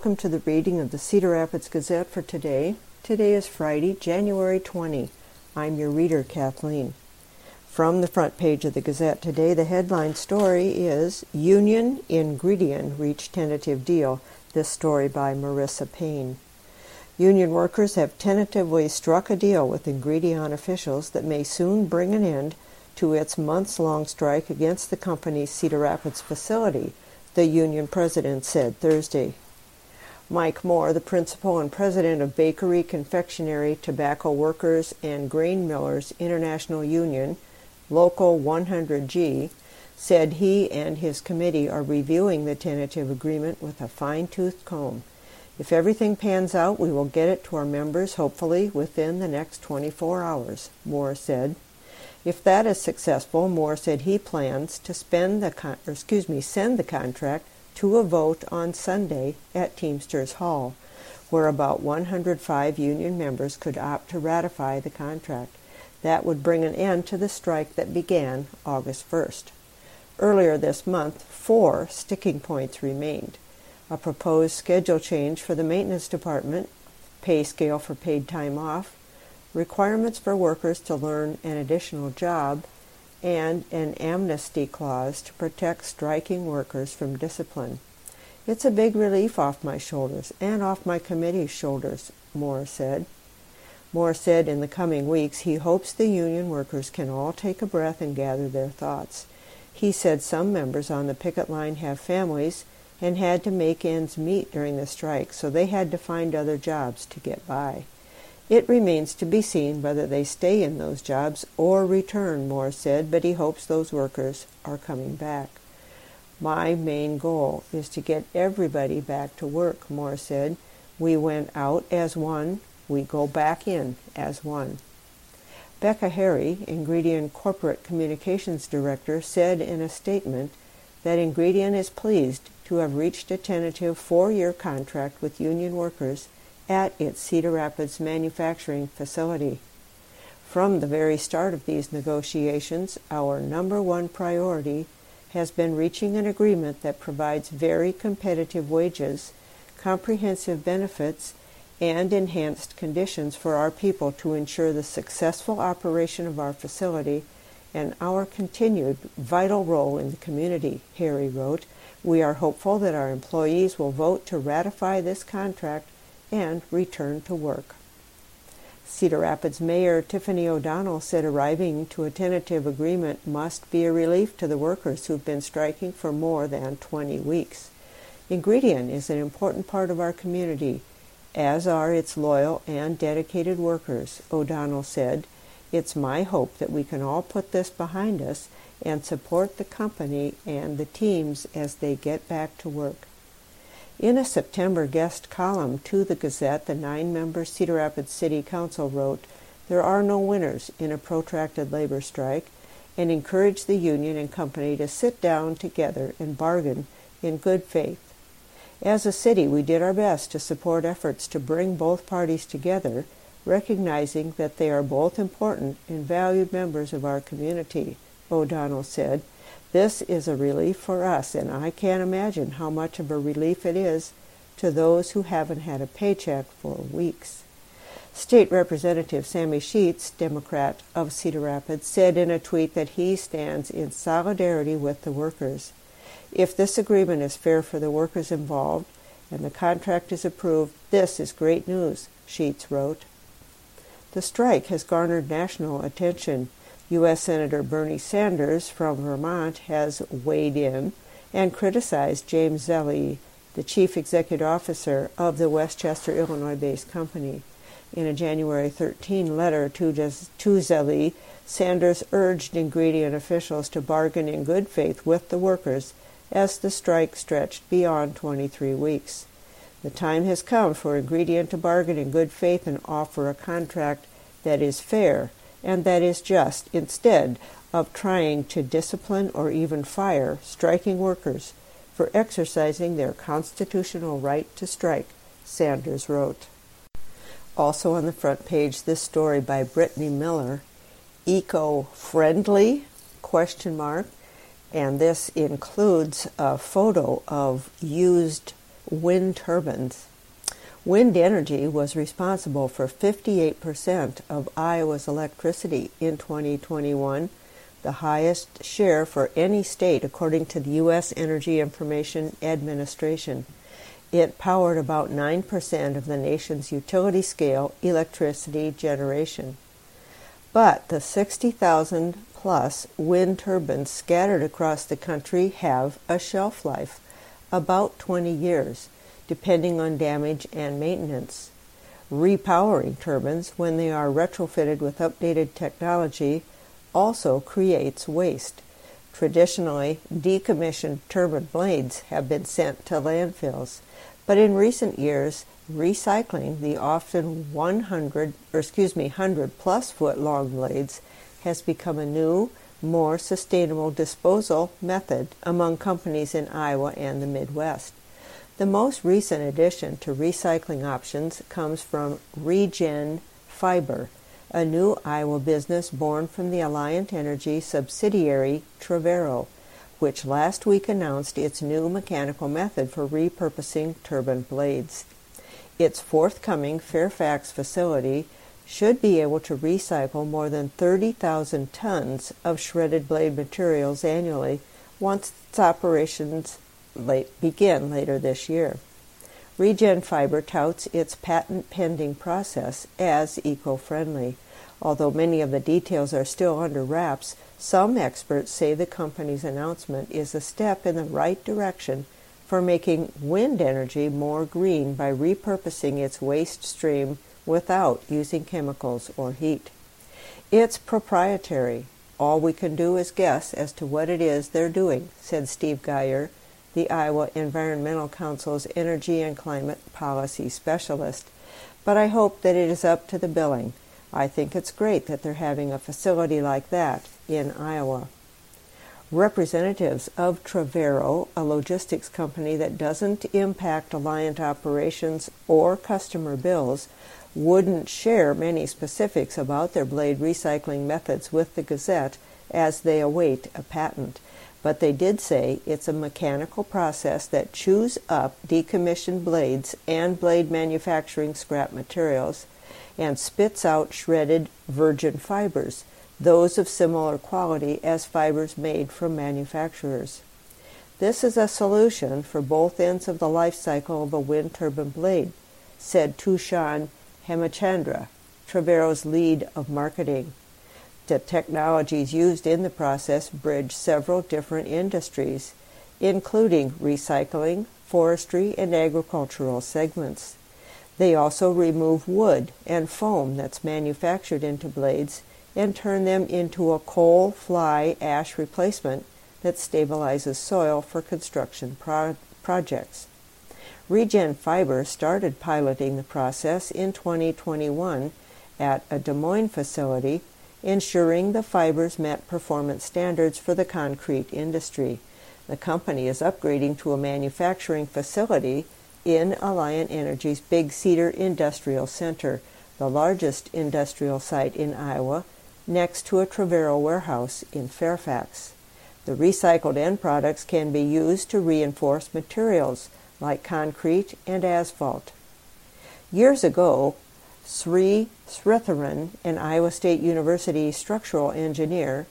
welcome to the reading of the Cedar Rapids Gazette for today. Today is Friday, January 20. I'm your reader, Kathleen. From the front page of the Gazette today, the headline story is Union Ingredion Reach Tentative Deal. This story by Marissa Payne. Union workers have tentatively struck a deal with Ingredion officials that may soon bring an end to its months long strike against the company's Cedar Rapids facility, the union president said Thursday. Mike Moore, the principal and president of Bakery, Confectionery, Tobacco Workers, and Grain Millers International Union, Local 100G, said he and his committee are reviewing the tentative agreement with a fine toothed comb. If everything pans out, we will get it to our members hopefully within the next 24 hours, Moore said. If that is successful, Moore said he plans to spend the con- excuse me, send the contract to a vote on Sunday at Teamsters Hall, where about 105 union members could opt to ratify the contract. That would bring an end to the strike that began August 1st. Earlier this month, four sticking points remained a proposed schedule change for the maintenance department, pay scale for paid time off, requirements for workers to learn an additional job, and an amnesty clause to protect striking workers from discipline. It's a big relief off my shoulders and off my committee's shoulders, Moore said. Moore said in the coming weeks he hopes the union workers can all take a breath and gather their thoughts. He said some members on the picket line have families and had to make ends meet during the strike, so they had to find other jobs to get by. It remains to be seen whether they stay in those jobs or return, Moore said, but he hopes those workers are coming back. My main goal is to get everybody back to work, Moore said. We went out as one, we go back in as one. Becca Harry, Ingredion Corporate Communications Director, said in a statement that Ingredion is pleased to have reached a tentative four year contract with union workers at its Cedar Rapids manufacturing facility. From the very start of these negotiations, our number one priority has been reaching an agreement that provides very competitive wages, comprehensive benefits, and enhanced conditions for our people to ensure the successful operation of our facility and our continued vital role in the community, Harry wrote. We are hopeful that our employees will vote to ratify this contract and return to work. Cedar Rapids Mayor Tiffany O'Donnell said arriving to a tentative agreement must be a relief to the workers who've been striking for more than 20 weeks. Ingredion is an important part of our community, as are its loyal and dedicated workers, O'Donnell said. It's my hope that we can all put this behind us and support the company and the teams as they get back to work. In a September guest column to the Gazette, the nine member Cedar Rapids City Council wrote, There are no winners in a protracted labor strike, and encouraged the union and company to sit down together and bargain in good faith. As a city, we did our best to support efforts to bring both parties together, recognizing that they are both important and valued members of our community, O'Donnell said this is a relief for us, and I can't imagine how much of a relief it is to those who haven't had a paycheck for weeks. State Representative Sami Scheetz, Democrat of Cedar Rapids, said in a tweet that he stands in solidarity with the workers. If this agreement is fair for the workers involved and the contract is approved, this is great news, Scheetz wrote. The strike has garnered national attention. U.S. Senator Bernie Sanders from Vermont has weighed in and criticized James Zallie, the chief executive officer of the Westchester, Illinois based company. In a January 13 letter to, to Zallie, Sanders urged Ingredion officials to bargain in good faith with the workers as the strike stretched beyond 23 weeks. The time has come for Ingredion to bargain in good faith and offer a contract that is fair and that is just, instead of trying to discipline or even fire striking workers for exercising their constitutional right to strike, Sanders wrote. Also on the front page, this story by Brittany Miller, eco-friendly, question mark, and this includes a photo of used wind turbines. Wind energy was responsible for 58% of Iowa's electricity in 2021, the highest share for any state according to the U.S. Energy Information Administration. It powered about 9% of the nation's utility scale electricity generation. But the 60,000 plus wind turbines scattered across the country have a shelf life, about 20 years depending on damage and maintenance. Repowering turbines, when they are retrofitted with updated technology, also creates waste. Traditionally, decommissioned turbine blades have been sent to landfills, but in recent years, recycling the often 100 or excuse me 100 plus foot long blades has become a new, more sustainable disposal method among companies in Iowa and the Midwest. The most recent addition to recycling options comes from Regen Fiber, a new Iowa business born from the Alliant Energy subsidiary Travero, which last week announced its new mechanical method for repurposing turbine blades. Its forthcoming Fairfax facility should be able to recycle more than 30,000 tons of shredded blade materials annually once its operations late, begin later this year. Regen Fiber touts its patent pending process as eco friendly. Although many of the details are still under wraps, some experts say the company's announcement is a step in the right direction for making wind energy more green by repurposing its waste stream without using chemicals or heat. It's proprietary. All we can do is guess as to what it is they're doing, said Steve Geyer, the Iowa Environmental Council's Energy and Climate Policy Specialist, but I hope that it is up to the billing. I think it's great that they're having a facility like that in Iowa. Representatives of Travero, a logistics company that doesn't impact Alliant operations or customer bills, wouldn't share many specifics about their blade recycling methods with the Gazette as they await a patent but they did say it's a mechanical process that chews up decommissioned blades and blade manufacturing scrap materials and spits out shredded virgin fibers, those of similar quality as fibers made from manufacturers. This is a solution for both ends of the life cycle of a wind turbine blade, said Tushan Hemachandra, Travero's lead of marketing. The technologies used in the process bridge several different industries, including recycling, forestry, and agricultural segments. They also remove wood and foam that's manufactured into blades and turn them into a coal fly ash replacement that stabilizes soil for construction pro- projects. Regen Fiber started piloting the process in 2021 at a Des Moines facility ensuring the fibers met performance standards for the concrete industry. The company is upgrading to a manufacturing facility in Alliant Energy's Big Cedar Industrial Center, the largest industrial site in Iowa, next to a Travero warehouse in Fairfax. The recycled end products can be used to reinforce materials like concrete and asphalt. Years ago, Sri Sritharan, an Iowa State University structural engineer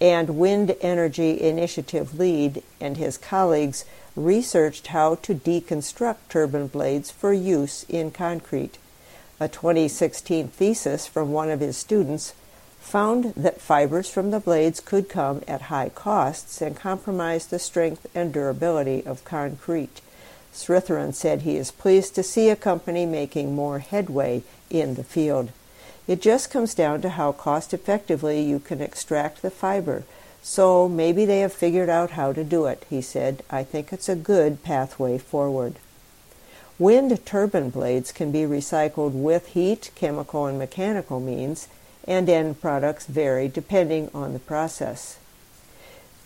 and wind energy initiative lead, and his colleagues researched how to deconstruct turbine blades for use in concrete. A 2016 thesis from one of his students found that fibers from the blades could come at high costs and compromise the strength and durability of concrete. Sritharan said he is pleased to see a company making more headway in the field. It just comes down to how cost effectively you can extract the fiber. So maybe they have figured out how to do it, he said. I think it's a good pathway forward. Wind turbine blades can be recycled with heat, chemical, and mechanical means, and end products vary depending on the process.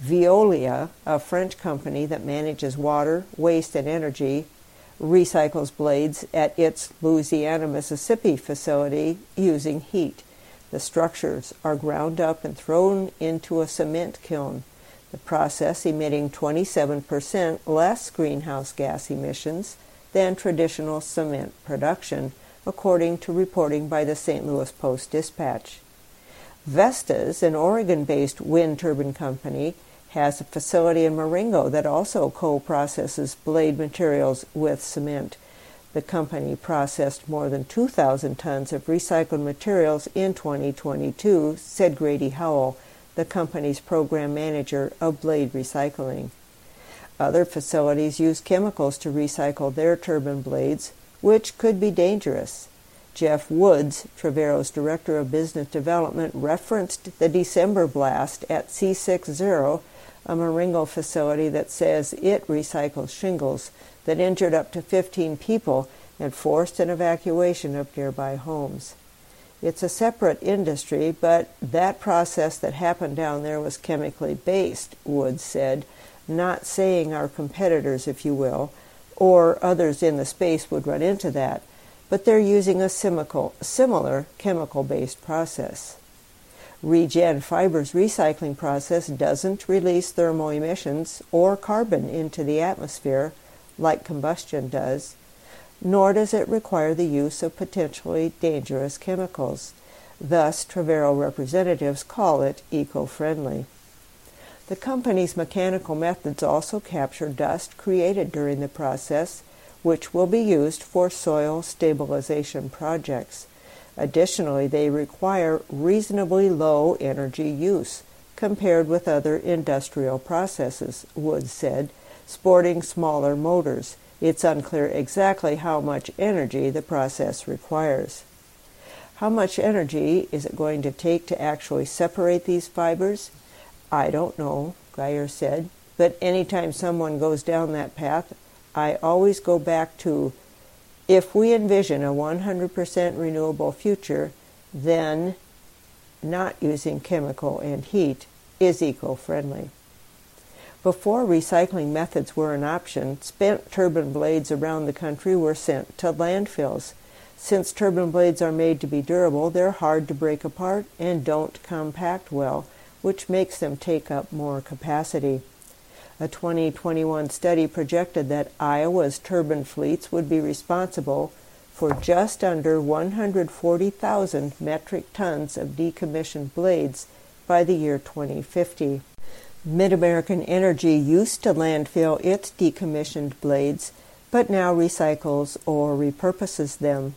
Veolia, a French company that manages water, waste, and energy, recycles blades at its Louisiana, Mississippi facility using heat. The structures are ground up and thrown into a cement kiln, the process emitting 27% less greenhouse gas emissions than traditional cement production, according to reporting by the St. Louis Post Dispatch. Vestas, an Oregon based wind turbine company, has a facility in Marengo that also co processes blade materials with cement. The company processed more than 2,000 tons of recycled materials in 2022, said Grady Howell, the company's program manager of blade recycling. Other facilities use chemicals to recycle their turbine blades, which could be dangerous. Jeff Woods, Travero's Director of Business Development, referenced the December blast at C60, a Marengo facility that says it recycles shingles that injured up to 15 people and forced an evacuation of nearby homes. It's a separate industry, but that process that happened down there was chemically based, Woods said, not saying our competitors, if you will, or others in the space would run into that, but they're using a similar chemical based process. Regen Fiber's recycling process doesn't release thermal emissions or carbon into the atmosphere like combustion does, nor does it require the use of potentially dangerous chemicals. Thus, Travero representatives call it eco friendly. The company's mechanical methods also capture dust created during the process, which will be used for soil stabilization projects. Additionally, they require reasonably low energy use compared with other industrial processes, Woods said, sporting smaller motors. It's unclear exactly how much energy the process requires. How much energy is it going to take to actually separate these fibers? I don't know, Geyer said, but anytime someone goes down that path, I always go back to if we envision a 100% renewable future, then not using chemical and heat is eco friendly. Before recycling methods were an option, spent turbine blades around the country were sent to landfills. Since turbine blades are made to be durable, they're hard to break apart and don't compact well, which makes them take up more capacity. A 2021 study projected that Iowa's turbine fleets would be responsible for just under 140,000 metric tons of decommissioned blades by the year 2050. Mid American Energy used to landfill its decommissioned blades, but now recycles or repurposes them.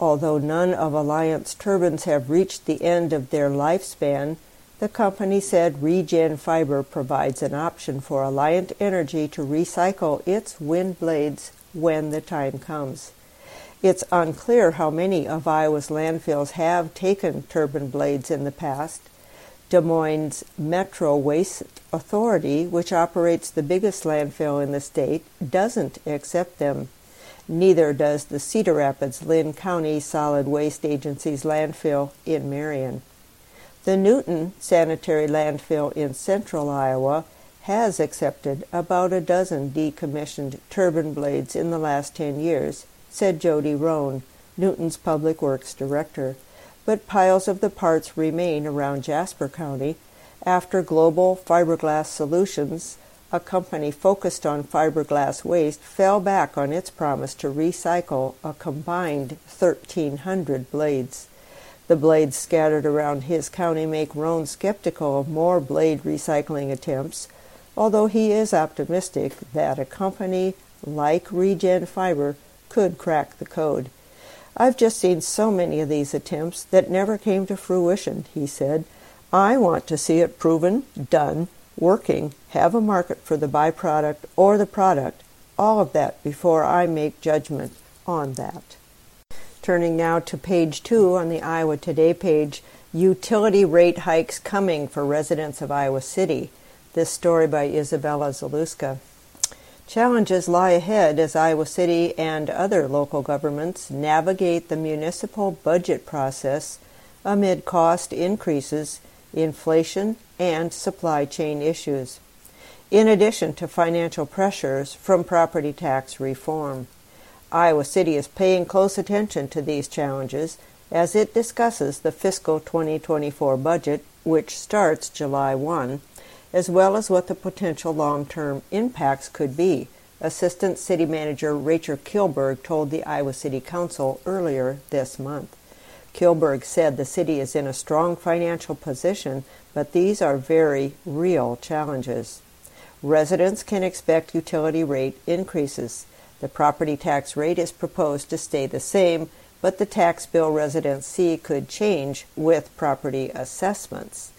Although none of Alliant's turbines have reached the end of their lifespan, the company said Regen Fiber provides an option for Alliant Energy to recycle its wind blades when the time comes. It's unclear how many of Iowa's landfills have taken turbine blades in the past. Des Moines Metro Waste Authority, which operates the biggest landfill in the state, doesn't accept them. Neither does the Cedar Rapids Linn County Solid Waste Agency's landfill in Marion. The Newton Sanitary Landfill in central Iowa has accepted about a dozen decommissioned turbine blades in the last 10 years, said Jody Roan, Newton's Public Works Director. But piles of the parts remain around Jasper County after Global Fiberglass Solutions, a company focused on fiberglass waste, fell back on its promise to recycle a combined 1,300 blades. The blades scattered around his county make Roan skeptical of more blade recycling attempts, although he is optimistic that a company like Regen Fiber could crack the code. I've just seen so many of these attempts that never came to fruition, he said. I want to see it proven, done, working, have a market for the byproduct or the product, all of that before I make judgment on that. Turning now to page two on the Iowa Today page, utility rate hikes coming for residents of Iowa City. This story by Izabela Zaluska. Challenges lie ahead as Iowa City and other local governments navigate the municipal budget process amid cost increases, inflation, and supply chain issues, in addition to financial pressures from property tax reform. Iowa City is paying close attention to these challenges as it discusses the fiscal 2024 budget, which starts July 1, as well as what the potential long term impacts could be Assistant City Manager Rachel Kilberg told the Iowa City Council earlier this month. Kilberg said the city is in a strong financial position, but these are very real challenges. Residents can expect utility rate increases. The property tax rate is proposed to stay the same, but the tax bill residents see could change with property assessments.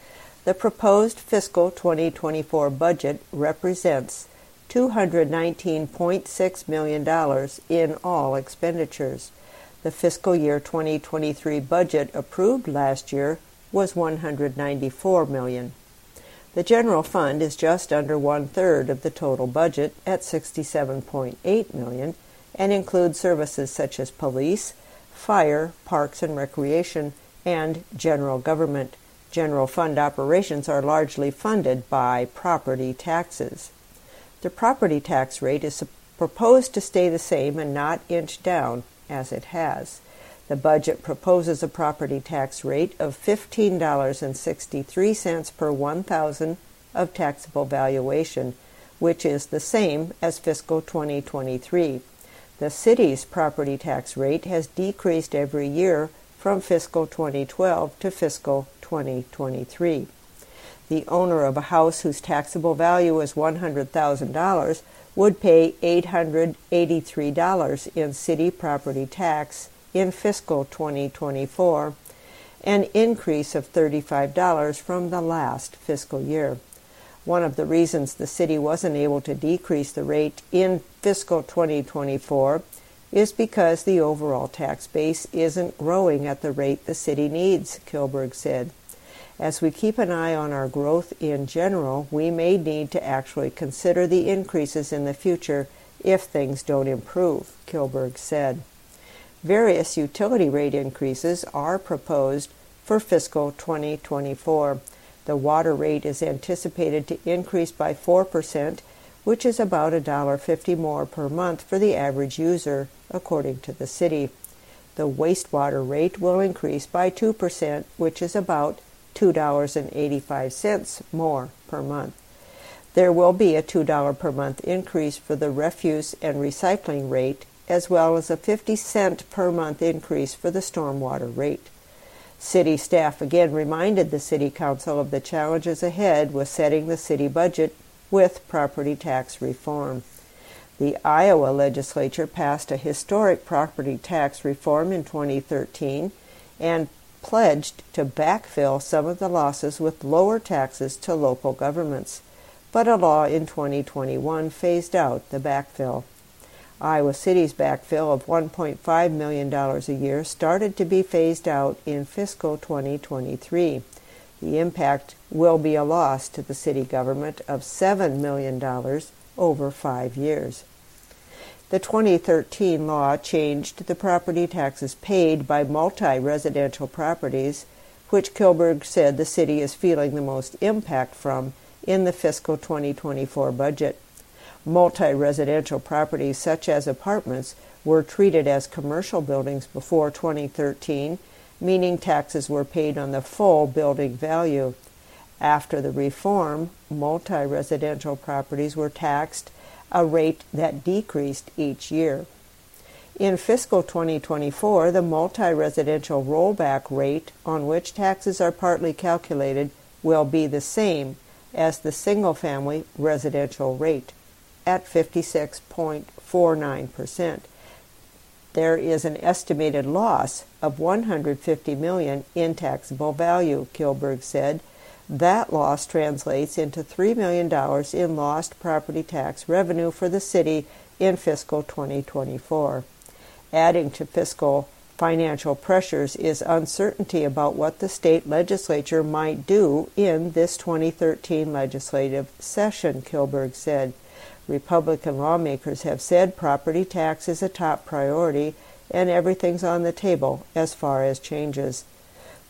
The proposed fiscal 2024 budget represents $219.6 million in all expenditures. The fiscal year 2023 budget approved last year was 194 million. The general fund is just under one third of the total budget at 67.8 million and includes services such as police, fire, parks and recreation, and general government. General fund operations are largely funded by property taxes. The property tax rate is proposed to stay the same and not inch down as it has. The budget proposes a property tax rate of $15.63 per 1,000 of taxable valuation, which is the same as fiscal 2023. The city's property tax rate has decreased every year from fiscal 2012 to fiscal 2023. The owner of a house whose taxable value is $100,000 would pay $883 in city property tax in fiscal 2024, an increase of $35 from the last fiscal year. One of the reasons the city wasn't able to decrease the rate in fiscal 2024 is because the overall tax base isn't growing at the rate the city needs, Kilberg said. As we keep an eye on our growth in general, we may need to actually consider the increases in the future if things don't improve, Kilberg said. Various utility rate increases are proposed for fiscal 2024. The water rate is anticipated to increase by 4%, which is about $1.50 more per month for the average user, according to the city. The wastewater rate will increase by 2%, which is about $2.85 more per month. There will be a $2 per month increase for the refuse and recycling rate, as well as a 50 cent per month increase for the stormwater rate. City staff again reminded the City Council of the challenges ahead with setting the city budget with property tax reform. The Iowa legislature passed a historic property tax reform in 2013 and pledged to backfill some of the losses with lower taxes to local governments, but a law in 2021 phased out the backfill. Iowa City's backfill of $1.5 million a year started to be phased out in fiscal 2023. The impact will be a loss to the city government of $7 million over five years. The 2013 law changed the property taxes paid by multi residential properties, which Kilberg said the city is feeling the most impact from in the fiscal 2024 budget. Multi residential properties, such as apartments, were treated as commercial buildings before 2013, meaning taxes were paid on the full building value. After the reform, multi residential properties were taxed a rate that decreased each year. In fiscal 2024, the multi residential rollback rate on which taxes are partly calculated will be the same as the single family residential rate at 56.49%. There is an estimated loss of 150 million in taxable value, Kilberg said, that loss translates into $3 million in lost property tax revenue for the city in fiscal 2024. Adding to fiscal financial pressures is uncertainty about what the state legislature might do in this 2013 legislative session, Kilberg said. Republican lawmakers have said property tax is a top priority and everything's on the table as far as changes.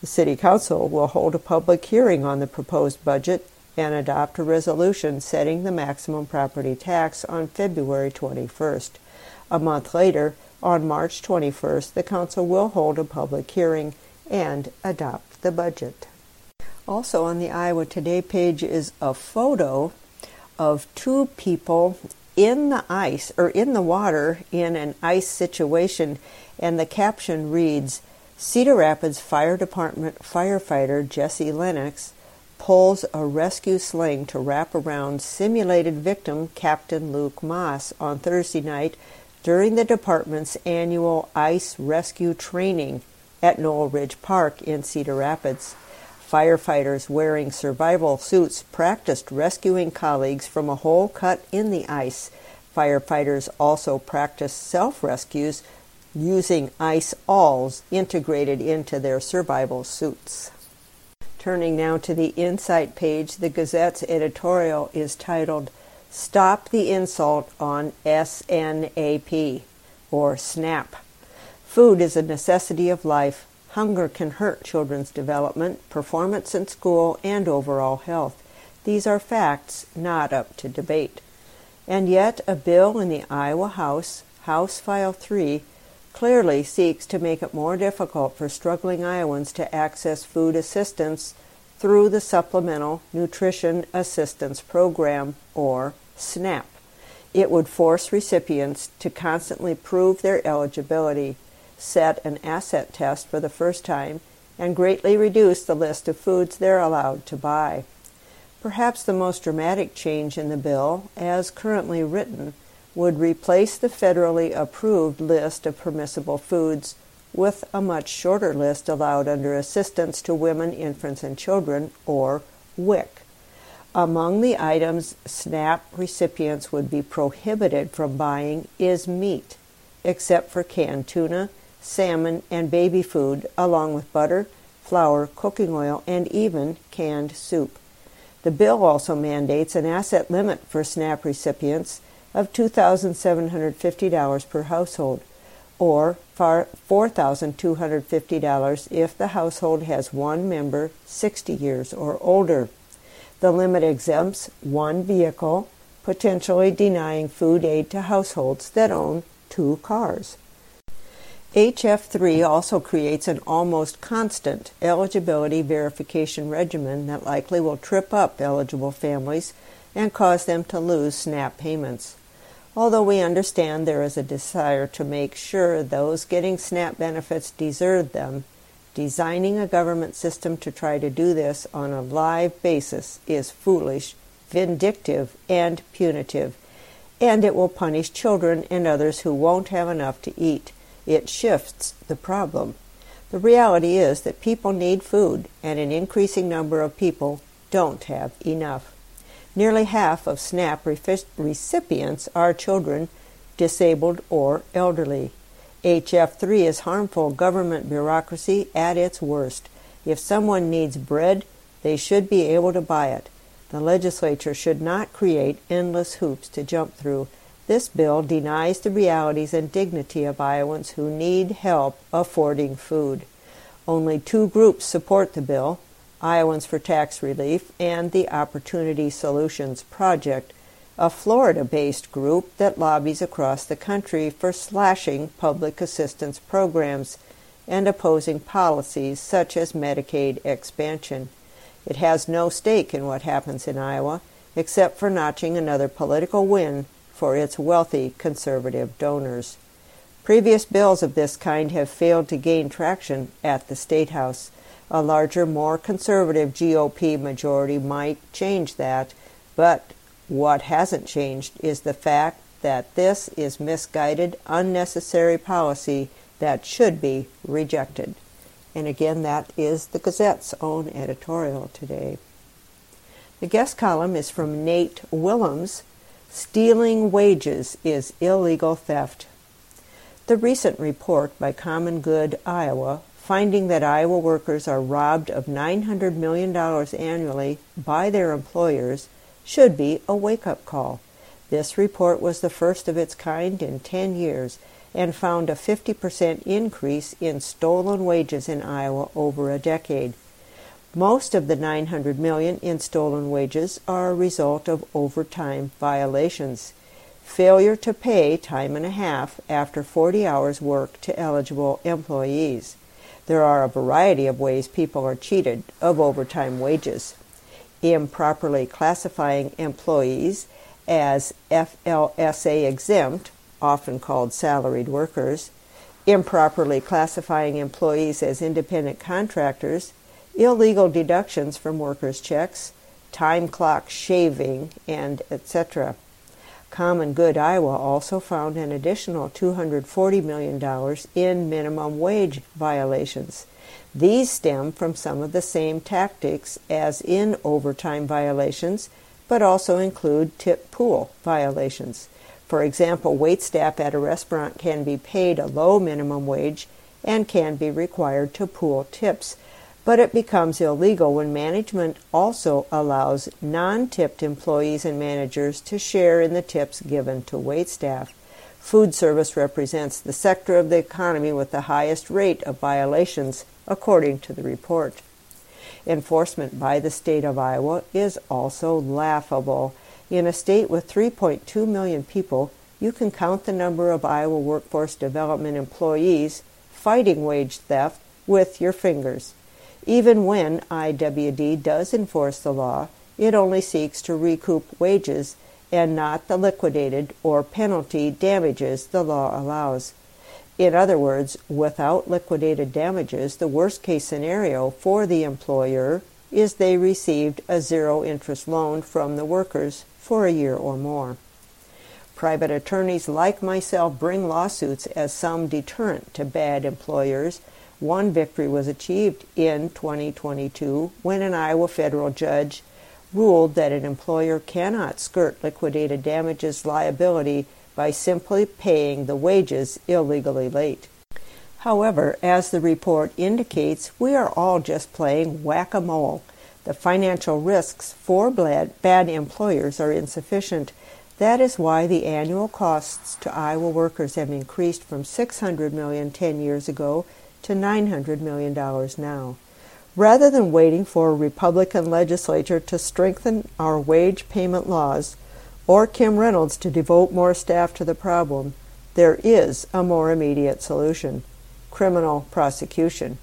The City Council will hold a public hearing on the proposed budget and adopt a resolution setting the maximum property tax on February 21st. A month later, on March 21st, the Council will hold a public hearing and adopt the budget. Also on the Iowa Today page is a photo of two people in the ice or in the water in an ice situation, and the caption reads Cedar Rapids Fire Department firefighter Jesse Lennox pulls a rescue sling to wrap around simulated victim Captain Luke Moss on Thursday night during the department's annual ice rescue training at Noelridge Park in Cedar Rapids. Firefighters wearing survival suits practiced rescuing colleagues from a hole cut in the ice. Firefighters also practiced self rescues using ice awls integrated into their survival suits. Turning now to the Insight page, the Gazette's editorial is titled Stop the Insult on SNAP, or SNAP. Food is a necessity of life. Hunger can hurt children's development, performance in school, and overall health. These are facts not up to debate. And yet, a bill in the Iowa House, House File 3, clearly seeks to make it more difficult for struggling Iowans to access food assistance through the Supplemental Nutrition Assistance Program, or SNAP. It would force recipients to constantly prove their eligibility set an asset test for the first time, and greatly reduce the list of foods they're allowed to buy. Perhaps the most dramatic change in the bill, as currently written, would replace the federally approved list of permissible foods with a much shorter list allowed under Assistance to Women, Infants, and Children, or WIC. Among the items SNAP recipients would be prohibited from buying is meat, except for canned tuna, salmon, and baby food, along with butter, flour, cooking oil, and even canned soup. The bill also mandates an asset limit for SNAP recipients of $2,750 per household, or $4,250 if the household has one member 60 years or older. The limit exempts one vehicle, potentially denying food aid to households that own two cars. HF3 also creates an almost constant eligibility verification regimen that likely will trip up eligible families and cause them to lose SNAP payments. Although we understand there is a desire to make sure those getting SNAP benefits deserve them, designing a government system to try to do this on a live basis is foolish, vindictive, and punitive, and it will punish children and others who won't have enough to eat it shifts the problem. The reality is that people need food, and an increasing number of people don't have enough. Nearly half of SNAP recipients are children, disabled, or elderly. HF3 is harmful government bureaucracy at its worst. If someone needs bread, they should be able to buy it. The legislature should not create endless hoops to jump through this bill denies the realities and dignity of Iowans who need help affording food. Only two groups support the bill Iowans for Tax Relief and the Opportunity Solutions Project, a Florida based group that lobbies across the country for slashing public assistance programs and opposing policies such as Medicaid expansion. It has no stake in what happens in Iowa except for notching another political win for its wealthy conservative donors. Previous bills of this kind have failed to gain traction at the State House. A larger, more conservative GOP majority might change that, but what hasn't changed is the fact that this is misguided, unnecessary policy that should be rejected. And again, that is the Gazette's own editorial today. The guest column is from Nate Willems, Stealing wages is illegal theft. The recent report by Common Good Iowa finding that Iowa workers are robbed of $900 million annually by their employers should be a wake up call. This report was the first of its kind in 10 years and found a 50% increase in stolen wages in Iowa over a decade. Most of the 900 million in stolen wages are a result of overtime violations. Failure to pay time and a half after 40 hours work to eligible employees. There are a variety of ways people are cheated of overtime wages. Improperly classifying employees as FLSA exempt, often called salaried workers, improperly classifying employees as independent contractors, illegal deductions from workers' checks, time clock shaving, and etc. Common Good Iowa also found an additional $240 million in minimum wage violations. These stem from some of the same tactics as in overtime violations, but also include tip pool violations. For example, waitstaff at a restaurant can be paid a low minimum wage and can be required to pool tips, but it becomes illegal when management also allows non tipped employees and managers to share in the tips given to waitstaff. Food service represents the sector of the economy with the highest rate of violations, according to the report. Enforcement by the state of Iowa is also laughable. In a state with 3.2 million people, you can count the number of Iowa workforce development employees fighting wage theft with your fingers. Even when IWD does enforce the law, it only seeks to recoup wages and not the liquidated or penalty damages the law allows. In other words, without liquidated damages, the worst case scenario for the employer is they received a zero interest loan from the workers for a year or more. Private attorneys like myself bring lawsuits as some deterrent to bad employers. One victory was achieved in 2022 when an Iowa federal judge ruled that an employer cannot skirt liquidated damages liability by simply paying the wages illegally late. However, as the report indicates, we are all just playing whack a mole. The financial risks for bad employers are insufficient. That is why the annual costs to Iowa workers have increased from 600 million 10 years ago to 900 million dollars now. Rather than waiting for a Republican legislature to strengthen our wage payment laws or Kim Reynolds to devote more staff to the problem, there is a more immediate solution criminal prosecution.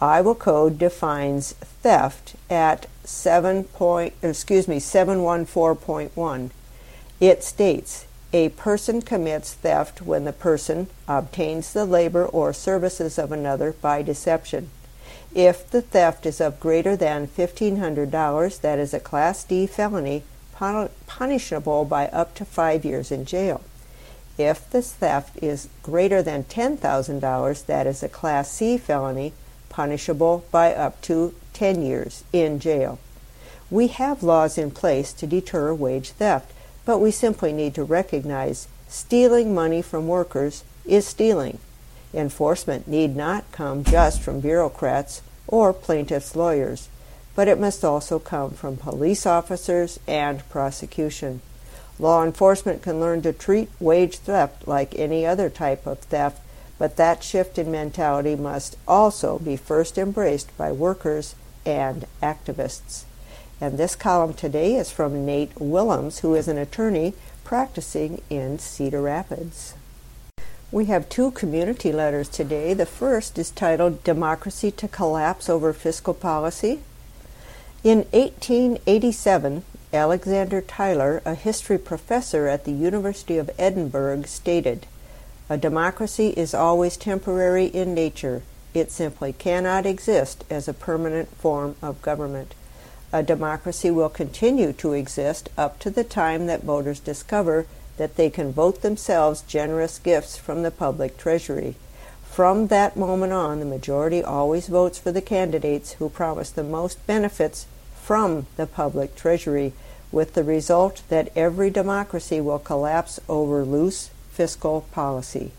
Iowa Code defines theft at 7 point, excuse me 714.1. It states a person commits theft when the person obtains the labor or services of another by deception. If the theft is of greater than $1,500, that is a Class D felony punishable by up to five years in jail. If the theft is greater than $10,000, that is a Class C felony punishable by up to 10 years in jail. We have laws in place to deter wage theft, but we simply need to recognize stealing money from workers is stealing. Enforcement need not come just from bureaucrats or plaintiffs' lawyers, but it must also come from police officers and prosecution. Law enforcement can learn to treat wage theft like any other type of theft but that shift in mentality must also be first embraced by workers and activists. And this column today is from Nate Willems, who is an attorney practicing in Cedar Rapids. We have two community letters today. The first is titled Democracy to Collapse Over Fiscal Policy. In 1887, Alexander Tyler, a history professor at the University of Edinburgh, stated, a democracy is always temporary in nature. It simply cannot exist as a permanent form of government. A democracy will continue to exist up to the time that voters discover that they can vote themselves generous gifts from the public treasury. From that moment on, the majority always votes for the candidates who promise the most benefits from the public treasury, with the result that every democracy will collapse over loose fiscal policy.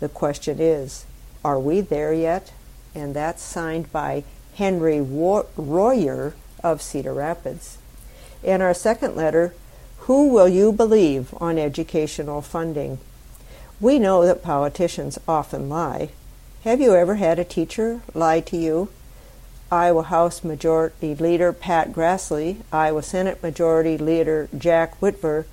The question is, are we there yet? And that's signed by Henry Royer of Cedar Rapids. In our second letter, who will you believe on educational funding? We know that politicians often lie. Have you ever had a teacher lie to you? Iowa House Majority Leader Pat Grassley, Iowa Senate Majority Leader Jack Whitver,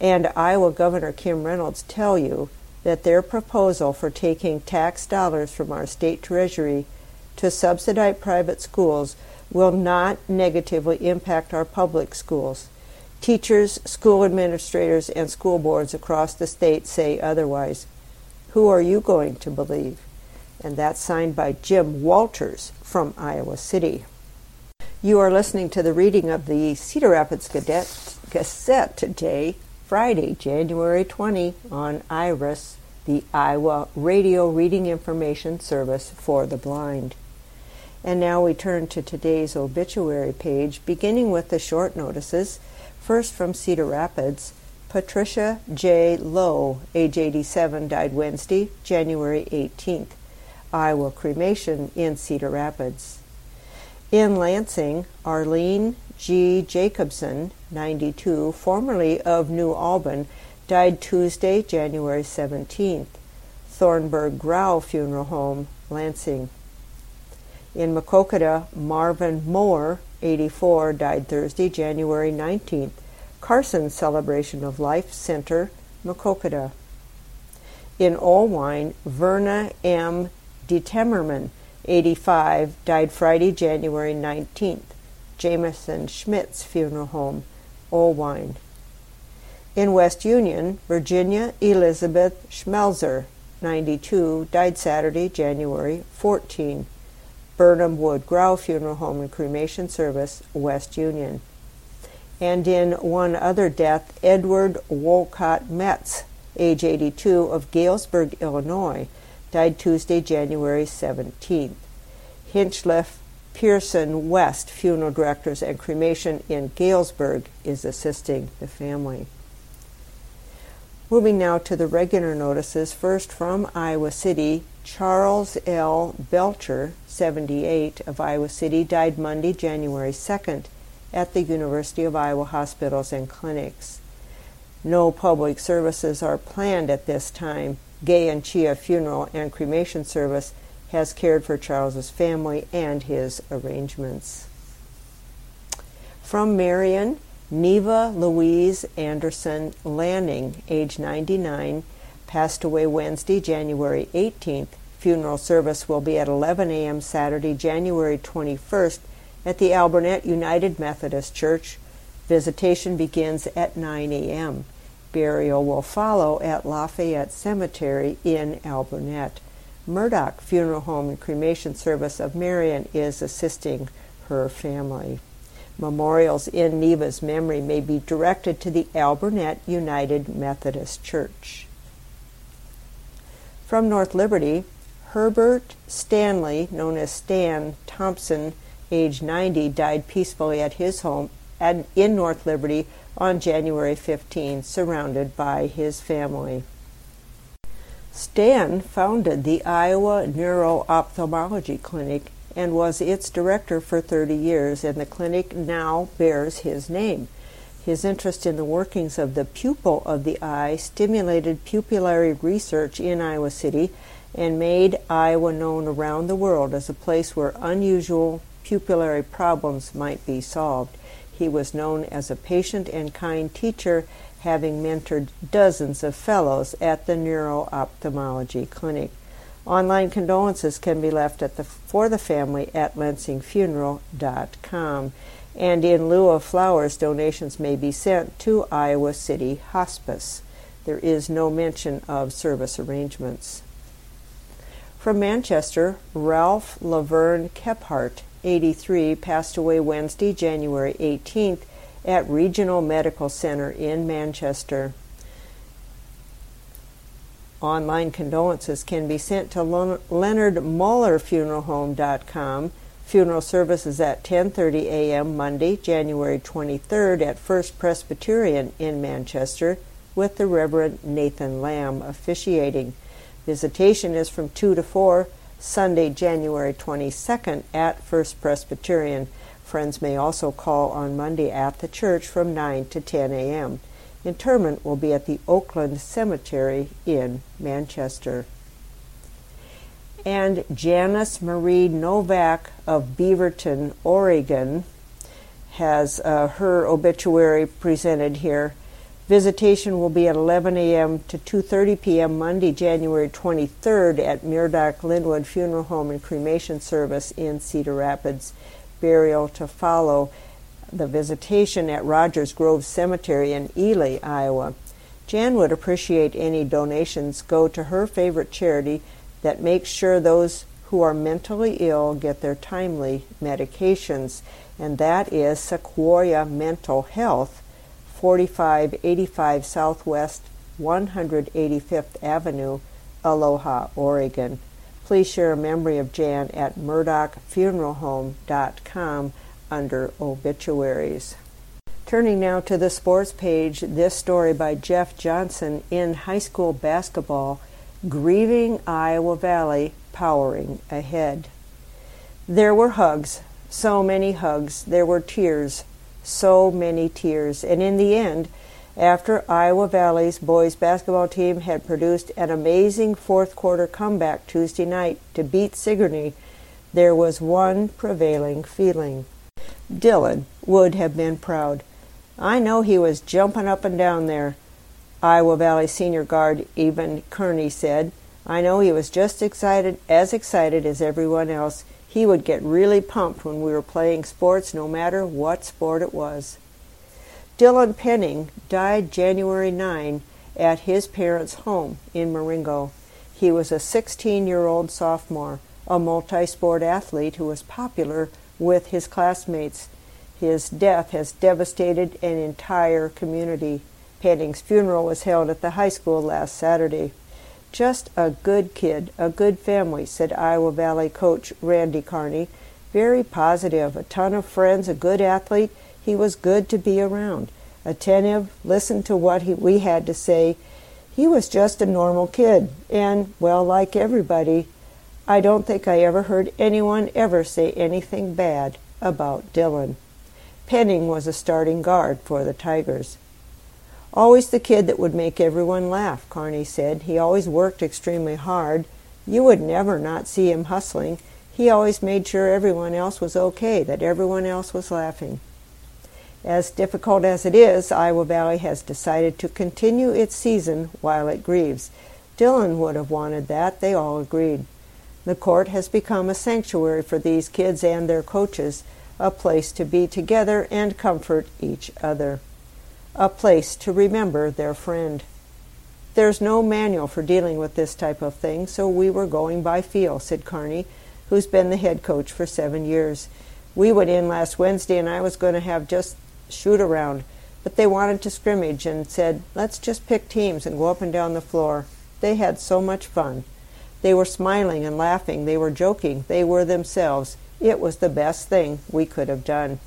and Iowa Governor Kim Reynolds tell you that their proposal for taking tax dollars from our state treasury to subsidize private schools will not negatively impact our public schools. Teachers, school administrators, and school boards across the state say otherwise. Who are you going to believe? And that's signed by Jim Walters from Iowa City. You are listening to the reading of the Cedar Rapids Gazette, today, Friday, January 20, on IRIS, the Iowa Radio Reading Information Service for the Blind. And now we turn to today's obituary page, beginning with the short notices. First from Cedar Rapids, Patricia J. Lowe, age 87, died Wednesday, January 18th. Iowa cremation in Cedar Rapids. In Lansing, Arlene G. Jacobson, 92, formerly of New Albin, died Tuesday, January 17th. Thornburg Grau Funeral Home, Lansing. In Maquoketa, Marvin Moore, 84, died Thursday, January 19th. Carson Celebration of Life Center, Maquoketa. In Oelwein, Verna M. DeTemerman, 85, died Friday, January 19th. Jameson Schmitz Funeral Home, Oelwein. In West Union, Virginia Elizabeth Schmelzer, 92, died Saturday, January 14. Burnham Wood Grau Funeral Home and Cremation Service, West Union. And in one other death, Edward Wolcott Metz, age 82, of Galesburg, Illinois, died Tuesday, January 17th. Hinchliff Pearson West Funeral Directors and Cremation in Galesburg is assisting the family. Moving now to the regular notices, first from Iowa City, Charles L. Belcher, 78, of Iowa City, died Monday, January 2nd, at the University of Iowa Hospitals and Clinics. No public services are planned at this time. Gay and Ciha Funeral and Cremation Service has cared for Charles's family and his arrangements. From Marion, Neva Louise Anderson Lanning, age 99, passed away Wednesday, January 18th. Funeral service will be at 11 a.m. Saturday, January 21st at the Alburnett United Methodist Church. Visitation begins at 9 a.m. Burial will follow at Lafayette Cemetery in Alburnett. Murdoch Funeral Home and Cremation Service of Marion is assisting her family. Memorials in Neva's memory may be directed to the Alburnett United Methodist Church. From North Liberty, Herbert Stanley, known as Stan Thompson, age 90, died peacefully at his home at, in North Liberty on January 15, surrounded by his family. Stan founded the Iowa Neuro-Ophthalmology Clinic and was its director for 30 years, and the clinic now bears his name. His interest in the workings of the pupil of the eye stimulated pupillary research in Iowa City and made Iowa known around the world as a place where unusual pupillary problems might be solved. He was known as a patient and kind teacher, having mentored dozens of fellows at the Neuro Ophthalmology Clinic. Online condolences can be left at the, for the family at lensingfuneral.com. And in lieu of flowers, donations may be sent to Iowa City Hospice. There is no mention of service arrangements. From Manchester, Ralph Laverne Kephart, 83, passed away Wednesday, January 18th at Regional Medical Center in Manchester. Online condolences can be sent to leonardmullerfuneralhome.com. Funeral service is at 10:30 a.m. Monday, January 23rd at First Presbyterian in Manchester with the Reverend Nathan Lamb officiating. Visitation is from 2 to 4 Sunday, January 22nd at First Presbyterian. Friends may also call on Monday at the church from 9 to 10 a.m. Interment will be at the Oakland Cemetery in Manchester. And Janice Marie Novak of Beaverton, Oregon, has uh, her obituary presented here. Visitation will be at 11 a.m. to 2:30 p.m. Monday, January 23rd at Murdoch Linwood Funeral Home and Cremation Service in Cedar Rapids. Burial to follow the visitation at Rogers Grove Cemetery in Ely, Iowa. Jan would appreciate any donations go to her favorite charity that makes sure those who are mentally ill get their timely medications, and that is Sequoia Mental Health, 4585 Southwest 185th Avenue, Aloha, Oregon. Please share a memory of Jan at murdochfuneralhome.com under obituaries. Turning now to the sports page, this story by Jeff Johnson in high school basketball, Grieving Iowa Valley, Powering Ahead. There were hugs, so many hugs. There were tears, so many tears. And in the end, after Iowa Valley's boys basketball team had produced an amazing fourth quarter comeback Tuesday night to beat Sigourney, there was one prevailing feeling. Dylan would have been proud. I know he was jumping up and down there, Iowa Valley senior guard Evan Kearney said. I know he was just excited, as excited as everyone else. He would get really pumped when we were playing sports, no matter what sport it was. Dylan Penning died January 9 at his parents' home in Marengo. He was a 16 year old sophomore, a multi sport athlete who was popular with his classmates. His death has devastated an entire community. Penning's funeral was held at the high school last Saturday. Just a good kid, a good family, said Iowa Valley coach Randy Carney. Very positive, a ton of friends, a good athlete, he was good to be around, attentive, listened to what he, we had to say. He was just a normal kid, and, well, like everybody, I don't think I ever heard anyone ever say anything bad about Dylan. Penning was a starting guard for the Tigers. Always the kid that would make everyone laugh, Carney said. He always worked extremely hard. You would never not see him hustling. He always made sure everyone else was okay, that everyone else was laughing. As difficult as it is, Iowa Valley has decided to continue its season while it grieves. Dylan would have wanted that, they all agreed. The court has become a sanctuary for these kids and their coaches, a place to be together and comfort each other, a place to remember their friend. There's no manual for dealing with this type of thing, so we were going by feel, said Carney, who's been the head coach for seven years. We went in last Wednesday and I was going to have just shoot around, but they wanted to scrimmage and said, let's just pick teams and go up and down the floor. They had so much fun. They were smiling and laughing. They were joking. They were themselves. It was the best thing we could have done.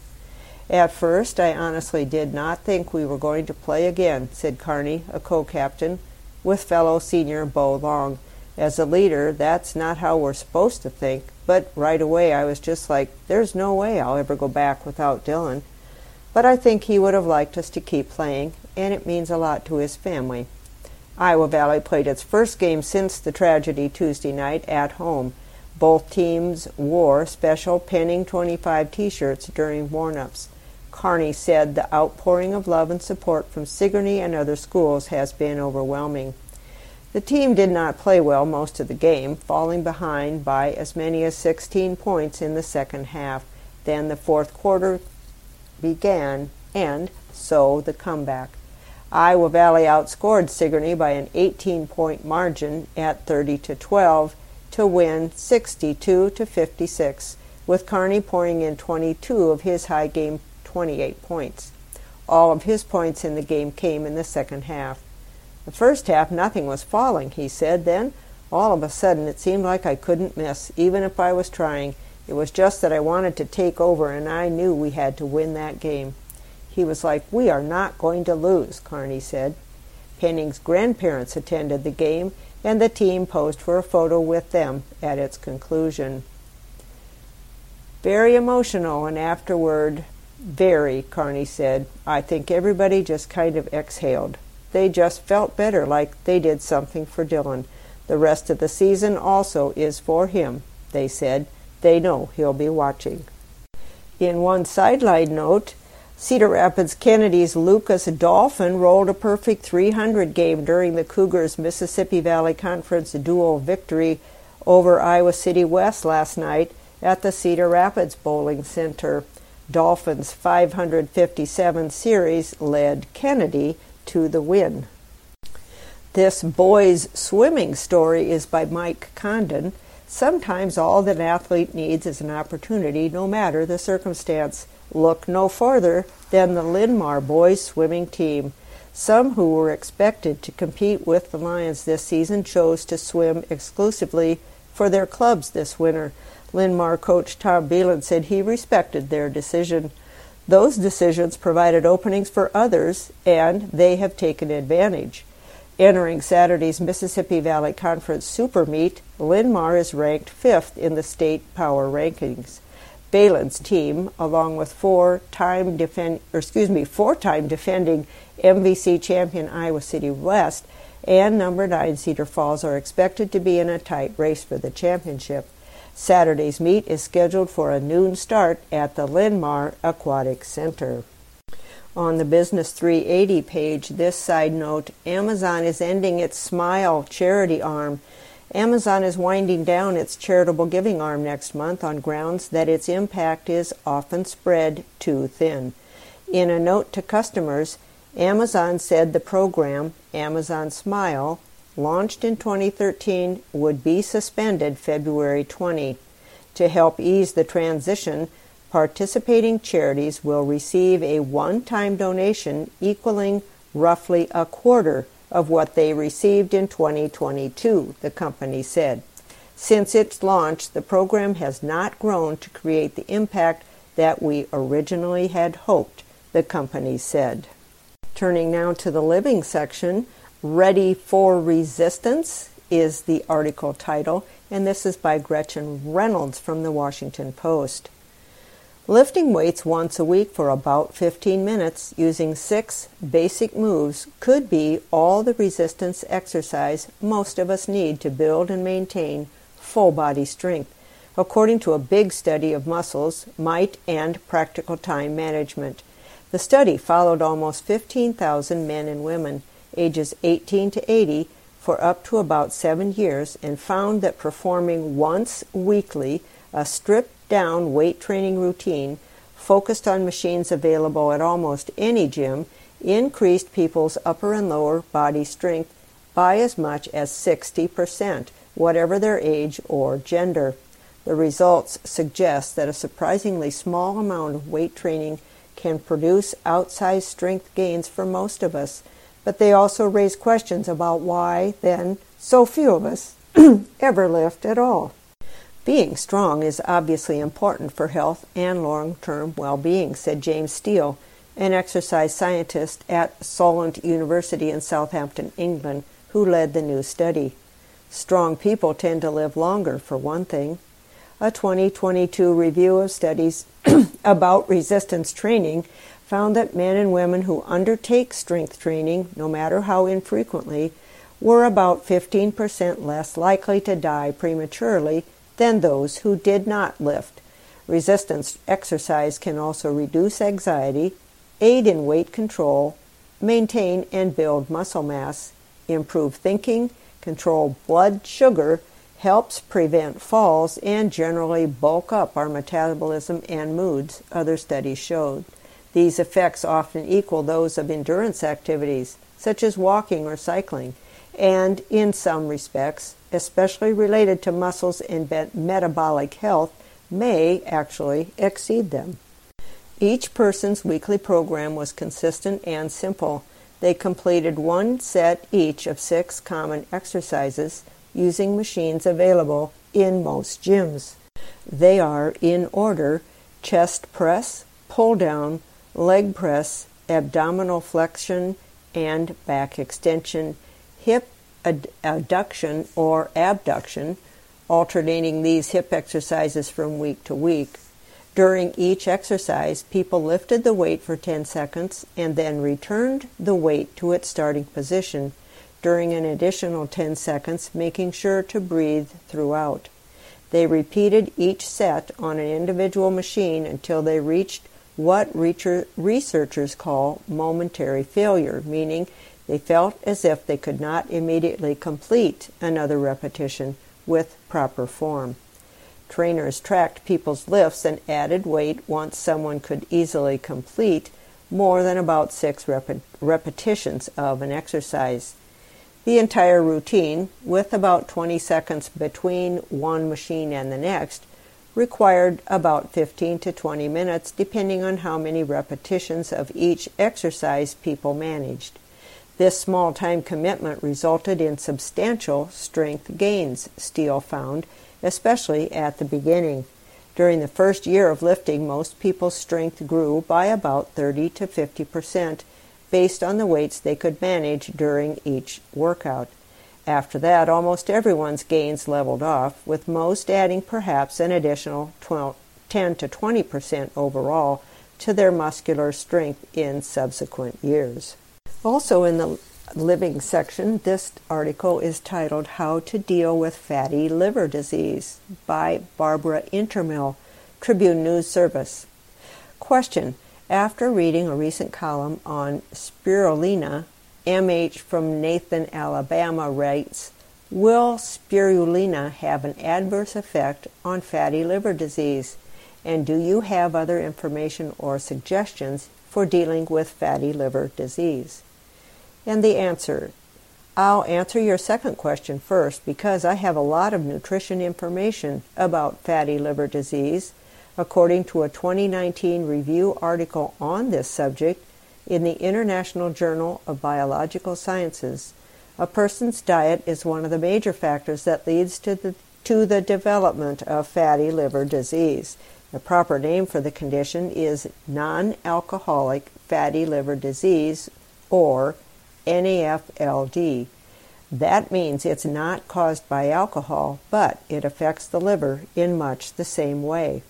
At first, I honestly did not think we were going to play again, said Kearney, a co captain, with fellow senior Bo Long. As a leader, that's not how we're supposed to think, but right away I was just like, there's no way I'll ever go back without Dylan but I think he would have liked us to keep playing, and it means a lot to his family. Iowa Valley played its first game since the tragedy Tuesday night at home. Both teams wore special Penning 25 t shirts during warm ups. Carney said the outpouring of love and support from Sigourney and other schools has been overwhelming. The team did not play well most of the game, falling behind by as many as 16 points in the second half. Then the fourth quarter began, and so the comeback. Iowa Valley outscored Sigourney by an 18 point margin at 30 to 12 to win 62 to 56, with Kearney pouring in 22 of his high game 28 points. All of his points in the game came in the second half. The first half, nothing was falling, he said. Then, all of a sudden, it seemed like I couldn't miss, even if I was trying. It was just that I wanted to take over, and I knew we had to win that game. He was like, We are not going to lose, Carney said. Penning's grandparents attended the game, and the team posed for a photo with them at its conclusion. Very emotional, and afterward, very, Carney said. I think everybody just kind of exhaled. They just felt better, like they did something for Dylan. The rest of the season also is for him, they said. They know he'll be watching. In one sideline note, Cedar Rapids Kennedy's Lucas Dolphin rolled a perfect 300 game during the Cougars' Mississippi Valley Conference dual victory over Iowa City West last night at the Cedar Rapids Bowling Center. Dolphins 557 series led Kennedy to the win. This boys swimming story is by Mike Condon. Sometimes all that an athlete needs is an opportunity, no matter the circumstance. Look no farther than the Linn-Mar boys swimming team. Some who were expected to compete with the Lions this season chose to swim exclusively for their clubs this winter. Linn-Mar coach Tom Beelan said he respected their decision. Those decisions provided openings for others, and they have taken advantage. Entering Saturday's Mississippi Valley Conference Super Meet, Linn-Mar is ranked fifth in the state power rankings. Beelan's team, along with four-time defend, excuse me, four-time defending MVC champion Iowa City West and number nine Cedar Falls, are expected to be in a tight race for the championship. Saturday's meet is scheduled for a noon start at the Linn-Mar Aquatic Center. On the Business 380 page, this side note Amazon is ending its Smile charity arm. Amazon is winding down its charitable giving arm next month on grounds that its impact is often spread too thin. In a note to customers, Amazon said the program, Amazon Smile, launched in 2013, would be suspended February 20. To help ease the transition, participating charities will receive a one time donation equaling roughly a quarter of what they received in 2022, the company said. Since its launch, the program has not grown to create the impact that we originally had hoped, the company said. Turning now to the living section, Ready for Resistance is the article title, and this is by Gretchen Reynolds from the Washington Post. Lifting weights once a week for about 15 minutes using six basic moves could be all the resistance exercise most of us need to build and maintain full body strength, according to a big study of muscles, might, and practical time management. The study followed almost 15,000 men and women ages 18 to 80 for up to about seven years and found that performing once weekly a stripped down weight training routine focused on machines available at almost any gym increased people's upper and lower body strength by as much as 60%, whatever their age or gender. The results suggest that a surprisingly small amount of weight training can produce outsized strength gains for most of us but they also raise questions about why, then, so few of us ever lift at all. Being strong is obviously important for health and long term well being, said James Steele, an exercise scientist at Solent University in Southampton, England, who led the new study. Strong people tend to live longer, for one thing. A 2022 review of studies about resistance training found that men and women who undertake strength training, no matter how infrequently, were about 15% less likely to die prematurely than those who did not lift. Resistance exercise can also reduce anxiety, aid in weight control, maintain and build muscle mass, improve thinking, control blood sugar, helps prevent falls, and generally bulk up our metabolism and moods, other studies showed. These effects often equal those of endurance activities, such as walking or cycling, and in some respects, especially related to muscles and metabolic health, may actually exceed them. Each person's weekly program was consistent and simple. They completed one set each of six common exercises using machines available in most gyms. They are in order chest press, pull down, leg press, abdominal flexion and back extension, hip adduction or abduction, alternating these hip exercises from week to week. During each exercise, people lifted the weight for 10 seconds and then returned the weight to its starting position during an additional 10 seconds, making sure to breathe throughout. They repeated each set on an individual machine until they reached what researchers call momentary failure, meaning they felt as if they could not immediately complete another repetition with proper form. Trainers tracked people's lifts and added weight once someone could easily complete more than about six rep- repetitions of an exercise. The entire routine, with about 20 seconds between one machine and the next, required about 15 to 20 minutes depending on how many repetitions of each exercise people managed. This small time commitment resulted in substantial strength gains, Steele found, especially at the beginning. During the first year of lifting, most people's strength grew by about 30 to 50 percent based on the weights they could manage during each workout. After that, almost everyone's gains leveled off, with most adding perhaps an additional 12, 10 to 20 percent overall to their muscular strength in subsequent years. Also, in the living section, this article is titled How to Deal with Fatty Liver Disease by Barbara Intermill, Tribune News Service. Question After reading a recent column on spirulina, MH from Nathan, Alabama writes Will spirulina have an adverse effect on fatty liver disease? And do you have other information or suggestions for dealing with fatty liver disease? And the answer I'll answer your second question first because I have a lot of nutrition information about fatty liver disease. According to a 2019 review article on this subject in the International Journal of Biological Sciences, a person's diet is one of the major factors that leads to the, to the development of fatty liver disease. The proper name for the condition is non alcoholic fatty liver disease or NAFLD. That means it's not caused by alcohol, but it affects the liver in much the same way.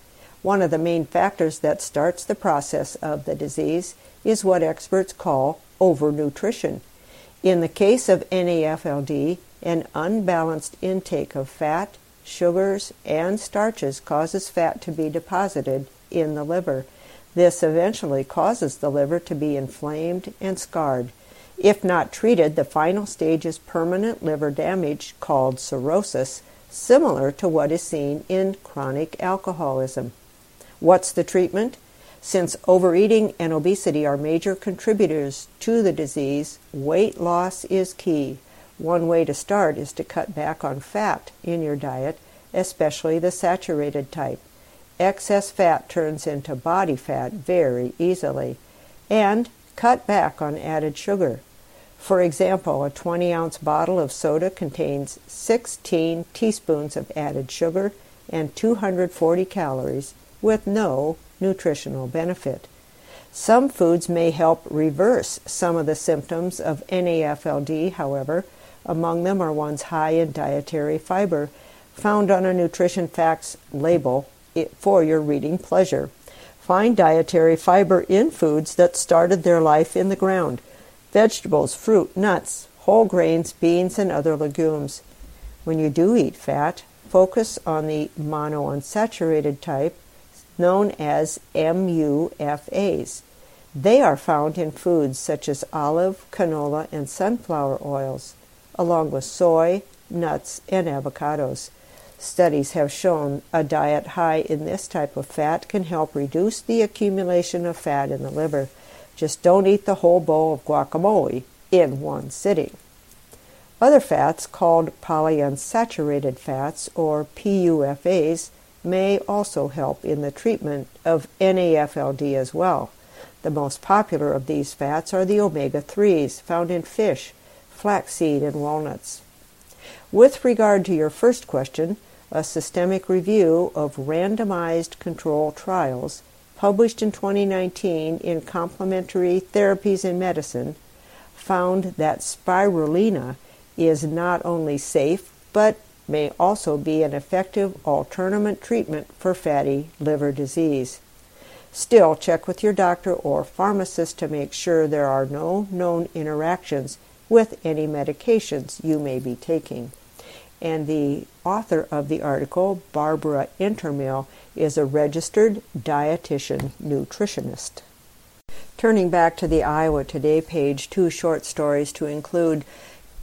One of the main factors that starts the process of the disease is what experts call overnutrition. In the case of NAFLD, an unbalanced intake of fat, sugars, and starches causes fat to be deposited in the liver. This eventually causes the liver to be inflamed and scarred. If not treated, the final stage is permanent liver damage called cirrhosis, similar to what is seen in chronic alcoholism. What's the treatment? Since overeating and obesity are major contributors to the disease, weight loss is key. One way to start is to cut back on fat in your diet, especially the saturated type. Excess fat turns into body fat very easily. And cut back on added sugar. For example, a 20 ounce bottle of soda contains 16 teaspoons of added sugar and 240 calories with no nutritional benefit. Some foods may help reverse some of the symptoms of NAFLD, however. Among them are ones high in dietary fiber, found on a Nutrition Facts label for your reading pleasure. Find dietary fiber in foods that started their life in the ground vegetables, fruit, nuts, whole grains, beans, and other legumes. When you do eat fat, focus on the monounsaturated type known as MUFAs. They are found in foods such as olive, canola, and sunflower oils, along with soy, nuts, and avocados. Studies have shown a diet high in this type of fat can help reduce the accumulation of fat in the liver. Just don't eat the whole bowl of guacamole in one sitting. Other fats, called polyunsaturated fats or PUFAs, may also help in the treatment of NAFLD as well. The most popular of these fats are the omega 3s found in fish, flaxseed, and walnuts. With regard to your first question, a systemic review of randomized control trials published in 2019 in Complementary Therapies in Medicine, found that spirulina is not only safe but may also be an effective alternate treatment for fatty liver disease. Still, check with your doctor or pharmacist to make sure there are no known interactions with any medications you may be taking. And the author of the article, Barbara Intermill, is a registered dietitian nutritionist. Turning back to the Iowa Today page, two short stories to include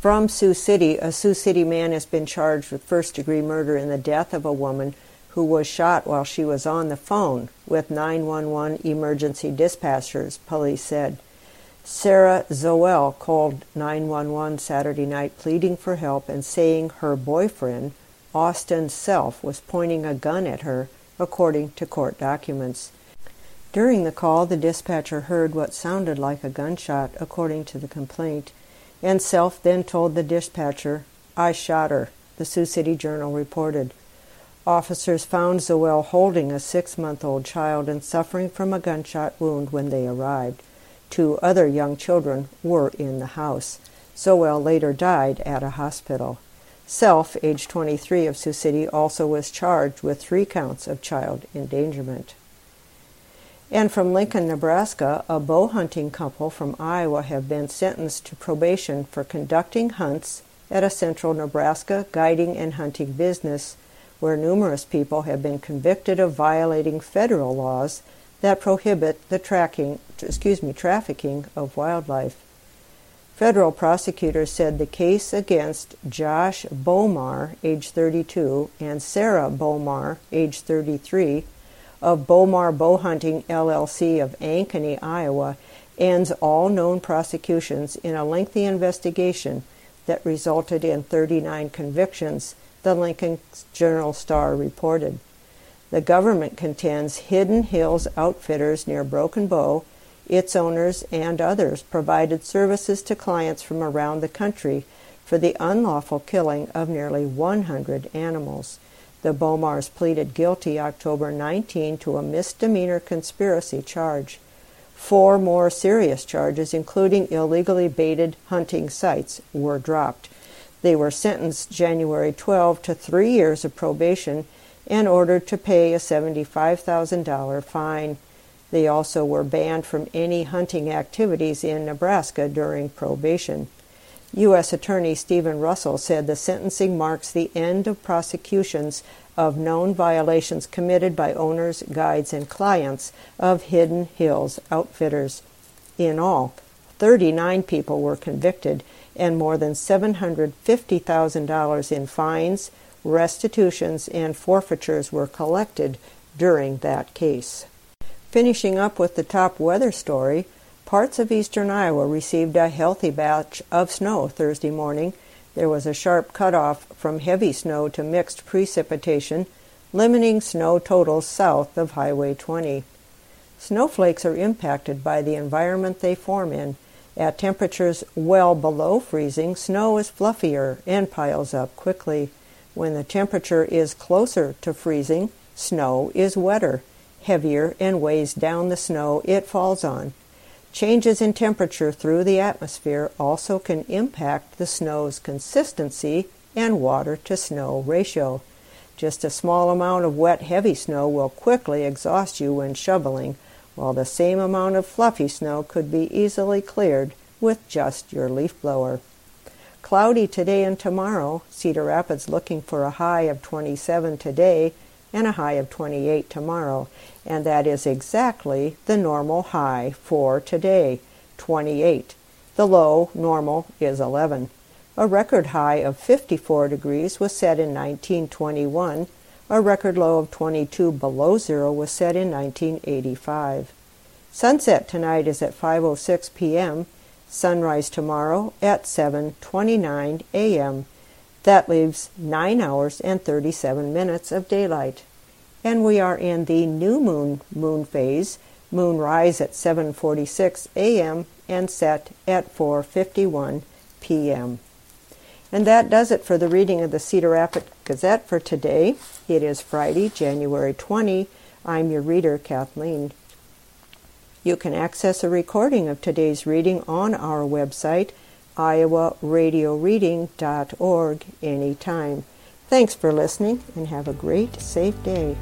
from Sioux City. A Sioux City man has been charged with first degree murder in the death of a woman who was shot while she was on the phone with 911 emergency dispatchers, police said. Sarah Zoel called 911 Saturday night pleading for help and saying her boyfriend, Austin Self, was pointing a gun at her, according to court documents. During the call, the dispatcher heard what sounded like a gunshot, according to the complaint, and Self then told the dispatcher, I shot her, the Sioux City Journal reported. Officers found Zoel holding a six month old child and suffering from a gunshot wound when they arrived. Two other young children were in the house. Zoel later died at a hospital. Self, age 23 of Sioux City, also was charged with three counts of child endangerment. And from Lincoln, Nebraska, a bow hunting couple from Iowa have been sentenced to probation for conducting hunts at a central Nebraska guiding and hunting business where numerous people have been convicted of violating federal laws that prohibit the tracking, excuse me, trafficking of wildlife. Federal prosecutors said the case against Josh Bomar, age 32, and Sarah Bomar, age 33, of Bomar Bow Hunting LLC of Ankeny, Iowa, ends all known prosecutions in a lengthy investigation that resulted in 39 convictions, the Lincoln Journal Star reported. The government contends Hidden Hills Outfitters near Broken Bow, its owners, and others provided services to clients from around the country for the unlawful killing of nearly 100 animals. The Bomars pleaded guilty October 19 to a misdemeanor conspiracy charge. Four more serious charges, including illegally baited hunting sites, were dropped. They were sentenced January 12 to three years of probation and ordered to pay a $75,000 fine. They also were banned from any hunting activities in Nebraska during probation. U.S. Attorney Stephen Russell said the sentencing marks the end of prosecutions of known violations committed by owners, guides, and clients of Hidden Hills Outfitters. In all, 39 people were convicted, and more than $750,000 in fines, restitutions, and forfeitures were collected during that case. Finishing up with the top weather story, Parts of eastern Iowa received a healthy batch of snow Thursday morning. There was a sharp cutoff from heavy snow to mixed precipitation, limiting snow totals south of Highway 20. Snowflakes are impacted by the environment they form in. At temperatures well below freezing, snow is fluffier and piles up quickly. When the temperature is closer to freezing, snow is wetter, heavier, and weighs down the snow it falls on. Changes in temperature through the atmosphere also can impact the snow's consistency and water to snow ratio. Just a small amount of wet, heavy snow will quickly exhaust you when shoveling, while the same amount of fluffy snow could be easily cleared with just your leaf blower. Cloudy today and tomorrow. Cedar Rapids looking for a high of 27 today and a high of 28 tomorrow and that is exactly the normal high for today, 28. The low, normal, is 11. A record high of 54 degrees was set in 1921. A record low of 22 below zero was set in 1985. Sunset tonight is at 5:06 p.m. Sunrise tomorrow at 7:29 a.m. That leaves 9 hours and 37 minutes of daylight and we are in the new moon moon phase. Moon rise at 7:46 a.m. and set at 4:51 p.m. And that does it for the reading of the Cedar Rapids Gazette for today. It is Friday, January 20. I'm your reader, Kathleen. You can access a recording of today's reading on our website, iowaradioreading.org, anytime. Thanks for listening and have a great, safe day.